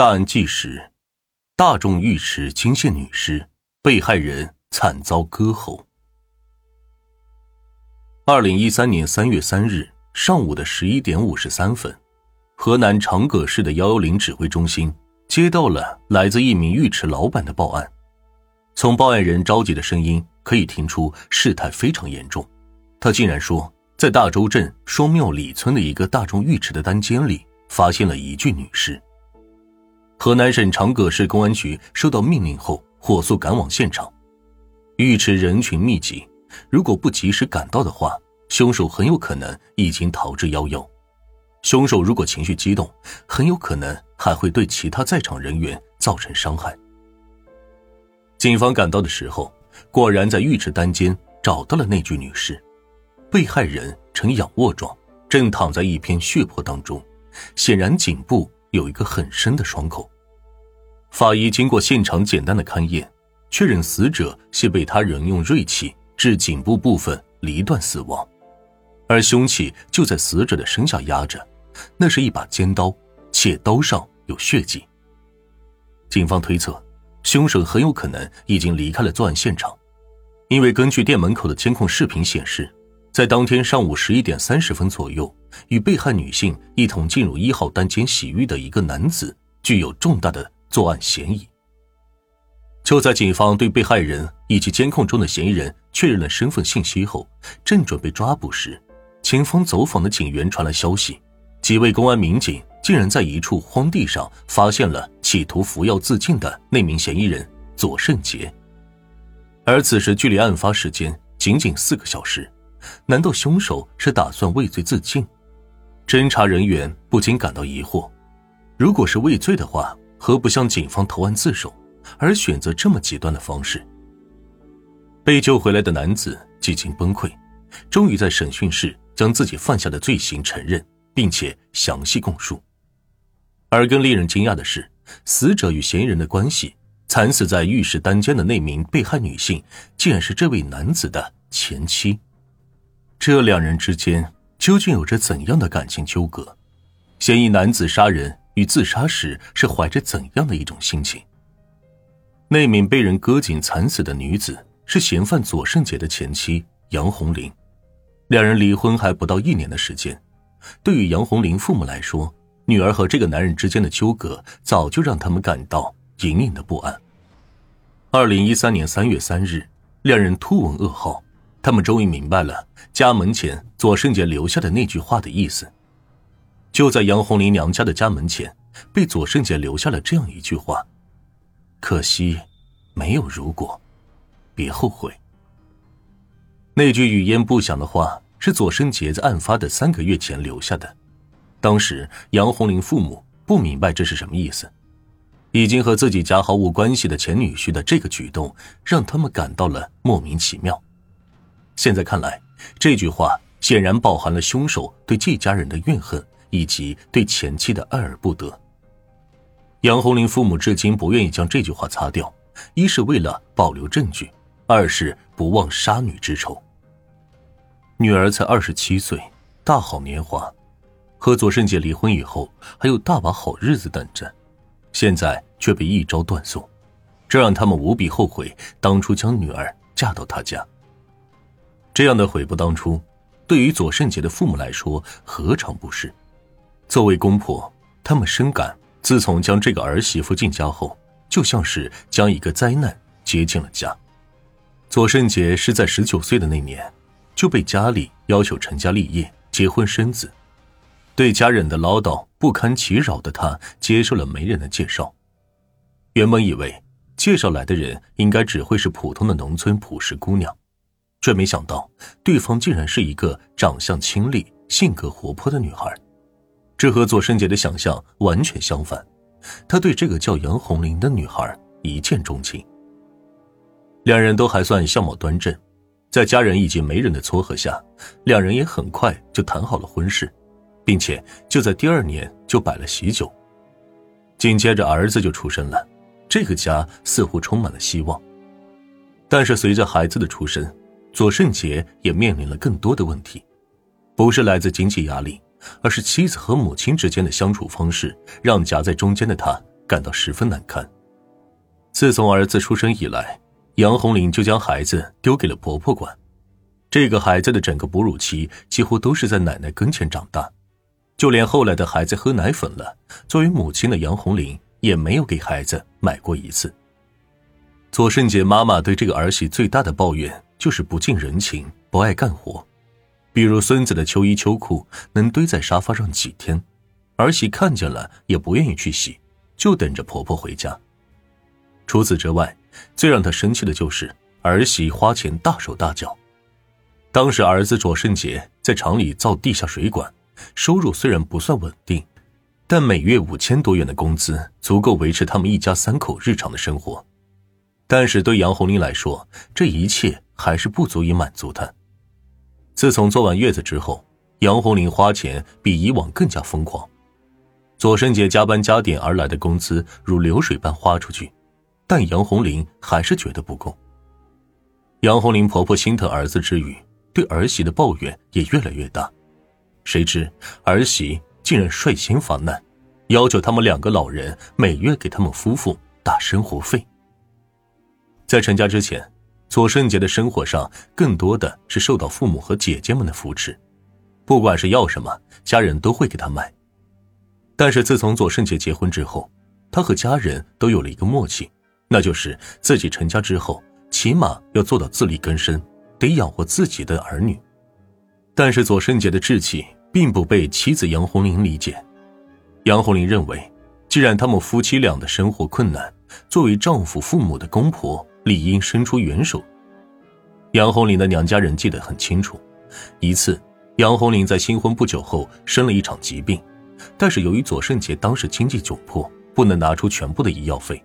大案纪实：大众浴池惊现女尸，被害人惨遭割喉。二零一三年三月三日上午的十一点五十三分，河南长葛市的幺幺零指挥中心接到了来自一名浴池老板的报案。从报案人着急的声音可以听出事态非常严重。他竟然说，在大周镇双庙里村的一个大众浴池的单间里发现了一具女尸。河南省长葛市公安局收到命令后，火速赶往现场。浴池人群密集。如果不及时赶到的话，凶手很有可能已经逃之夭夭。凶手如果情绪激动，很有可能还会对其他在场人员造成伤害。警方赶到的时候，果然在浴池单间找到了那具女尸，被害人呈仰卧状，正躺在一片血泊当中，显然颈部有一个很深的伤口。法医经过现场简单的勘验，确认死者是被他人用锐器。致颈部部分离断死亡，而凶器就在死者的身下压着，那是一把尖刀，且刀上有血迹。警方推测，凶手很有可能已经离开了作案现场，因为根据店门口的监控视频显示，在当天上午十一点三十分左右，与被害女性一同进入一号单间洗浴的一个男子，具有重大的作案嫌疑。就在警方对被害人以及监控中的嫌疑人确认了身份信息后，正准备抓捕时，前方走访的警员传来消息，几位公安民警竟然在一处荒地上发现了企图服药自尽的那名嫌疑人左胜杰。而此时距离案发时间仅仅四个小时，难道凶手是打算畏罪自尽？侦查人员不禁感到疑惑：如果是畏罪的话，何不向警方投案自首？而选择这么极端的方式，被救回来的男子几近崩溃，终于在审讯室将自己犯下的罪行承认，并且详细供述。而更令人惊讶的是，死者与嫌疑人的关系，惨死在浴室单间的那名被害女性，竟然是这位男子的前妻。这两人之间究竟有着怎样的感情纠葛？嫌疑男子杀人与自杀时是怀着怎样的一种心情？那名被人割颈惨死的女子是嫌犯左胜杰的前妻杨红玲，两人离婚还不到一年的时间。对于杨红玲父母来说，女儿和这个男人之间的纠葛早就让他们感到隐隐的不安。二零一三年三月三日，两人突闻噩耗，他们终于明白了家门前左胜杰留下的那句话的意思。就在杨红玲娘家的家门前，被左胜杰留下了这样一句话。可惜，没有如果，别后悔。那句语焉不详的话是左圣杰在案发的三个月前留下的。当时杨红林父母不明白这是什么意思，已经和自己家毫无关系的前女婿的这个举动让他们感到了莫名其妙。现在看来，这句话显然包含了凶手对这家人的怨恨以及对前妻的爱而不得。杨红林父母至今不愿意将这句话擦掉，一是为了保留证据，二是不忘杀女之仇。女儿才二十七岁，大好年华，和左胜杰离婚以后还有大把好日子等着，现在却被一招断送，这让他们无比后悔当初将女儿嫁到他家。这样的悔不当初，对于左圣杰的父母来说何尝不是？作为公婆，他们深感。自从将这个儿媳妇进家后，就像是将一个灾难接进了家。左圣杰是在十九岁的那年，就被家里要求成家立业、结婚生子。对家人的唠叨不堪其扰的他，接受了媒人的介绍。原本以为介绍来的人应该只会是普通的农村朴实姑娘，却没想到对方竟然是一个长相清丽、性格活泼的女孩。这和左深杰的想象完全相反，他对这个叫杨红玲的女孩一见钟情。两人都还算相貌端正，在家人以及媒人的撮合下，两人也很快就谈好了婚事，并且就在第二年就摆了喜酒。紧接着儿子就出生了，这个家似乎充满了希望。但是随着孩子的出生，左圣杰也面临了更多的问题，不是来自经济压力。而是妻子和母亲之间的相处方式，让夹在中间的他感到十分难堪。自从儿子出生以来，杨红玲就将孩子丢给了婆婆管。这个孩子的整个哺乳期几乎都是在奶奶跟前长大，就连后来的孩子喝奶粉了，作为母亲的杨红玲也没有给孩子买过一次。左圣杰妈妈对这个儿媳最大的抱怨就是不近人情，不爱干活，比如孙子的秋衣秋裤能堆在沙发上几天，儿媳看见了也不愿意去洗，就等着婆婆回家。除此之外，最让她生气的就是儿媳花钱大手大脚。当时儿子左胜杰在厂里造地下水管，收入虽然不算稳定，但每月五千多元的工资足够维持他们一家三口日常的生活。但是对杨红玲来说，这一切还是不足以满足她。自从坐完月子之后，杨红玲花钱比以往更加疯狂。左胜杰加班加点而来的工资如流水般花出去，但杨红玲还是觉得不够。杨红玲婆婆心疼儿子之余，对儿媳的抱怨也越来越大，谁知儿媳竟然率先发难，要求他们两个老人每月给他们夫妇打生活费。在成家之前，左圣杰的生活上更多的是受到父母和姐姐们的扶持，不管是要什么，家人都会给他买。但是自从左圣杰结婚之后，他和家人都有了一个默契，那就是自己成家之后，起码要做到自力更生。得养活自己的儿女，但是左圣杰的志气并不被妻子杨红玲理解。杨红玲认为，既然他们夫妻俩的生活困难，作为丈夫父母的公婆理应伸出援手。杨红玲的娘家人记得很清楚，一次，杨红玲在新婚不久后生了一场疾病，但是由于左圣杰当时经济窘迫，不能拿出全部的医药费，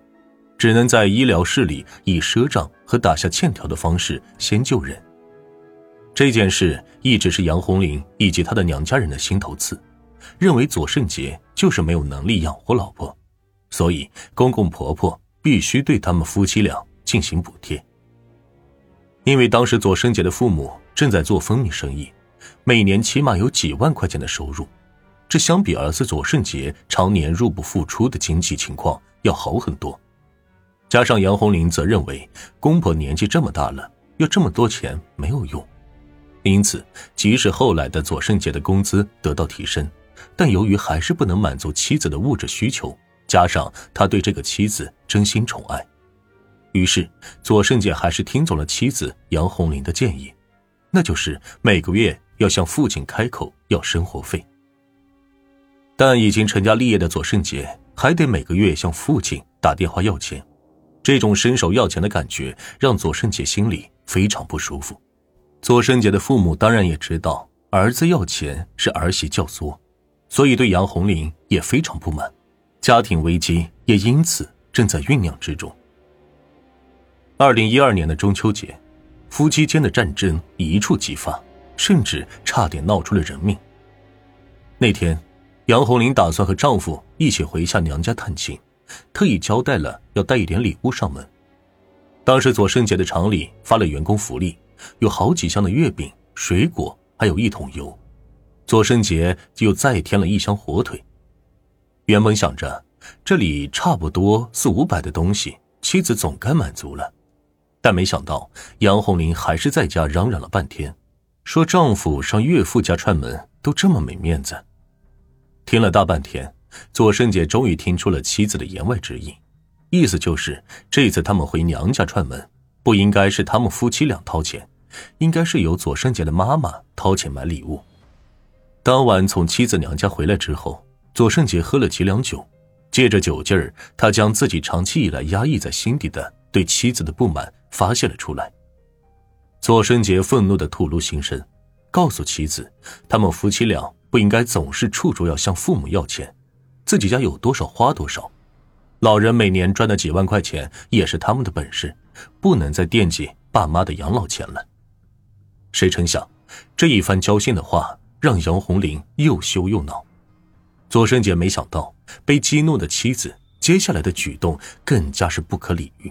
只能在医疗室里以赊账和打下欠条的方式先救人。这件事一直是杨红玲以及她的娘家人的心头刺，认为左圣杰就是没有能力养活老婆，所以公公婆婆必须对他们夫妻俩进行补贴。因为当时左胜杰的父母正在做蜂蜜生意，每年起码有几万块钱的收入，这相比儿子左胜杰常年入不敷出的经济情况要好很多。加上杨红玲则认为公婆年纪这么大了，要这么多钱没有用。因此，即使后来的左胜杰的工资得到提升，但由于还是不能满足妻子的物质需求，加上他对这个妻子真心宠爱，于是左胜杰还是听从了妻子杨红玲的建议，那就是每个月要向父亲开口要生活费。但已经成家立业的左胜杰还得每个月向父亲打电话要钱，这种伸手要钱的感觉让左胜杰心里非常不舒服。左胜杰的父母当然也知道儿子要钱是儿媳教唆，所以对杨红玲也非常不满，家庭危机也因此正在酝酿之中。二零一二年的中秋节，夫妻间的战争一触即发，甚至差点闹出了人命。那天，杨红玲打算和丈夫一起回下娘家探亲，特意交代了要带一点礼物上门。当时左胜杰的厂里发了员工福利。有好几箱的月饼、水果，还有一桶油。左胜杰又再添了一箱火腿。原本想着这里差不多四五百的东西，妻子总该满足了，但没想到杨红玲还是在家嚷嚷了半天，说丈夫上岳父家串门都这么没面子。听了大半天，左胜杰终于听出了妻子的言外之意，意思就是这次他们回娘家串门。不应该是他们夫妻俩掏钱，应该是由左胜杰的妈妈掏钱买礼物。当晚从妻子娘家回来之后，左胜杰喝了几两酒，借着酒劲儿，他将自己长期以来压抑在心底的对妻子的不满发泄了出来。左胜杰愤怒的吐露心声，告诉妻子，他们夫妻俩不应该总是处处要向父母要钱，自己家有多少花多少，老人每年赚的几万块钱也是他们的本事。不能再惦记爸妈的养老钱了。谁成想，这一番交心的话让杨红玲又羞又恼。左胜杰没想到，被激怒的妻子接下来的举动更加是不可理喻。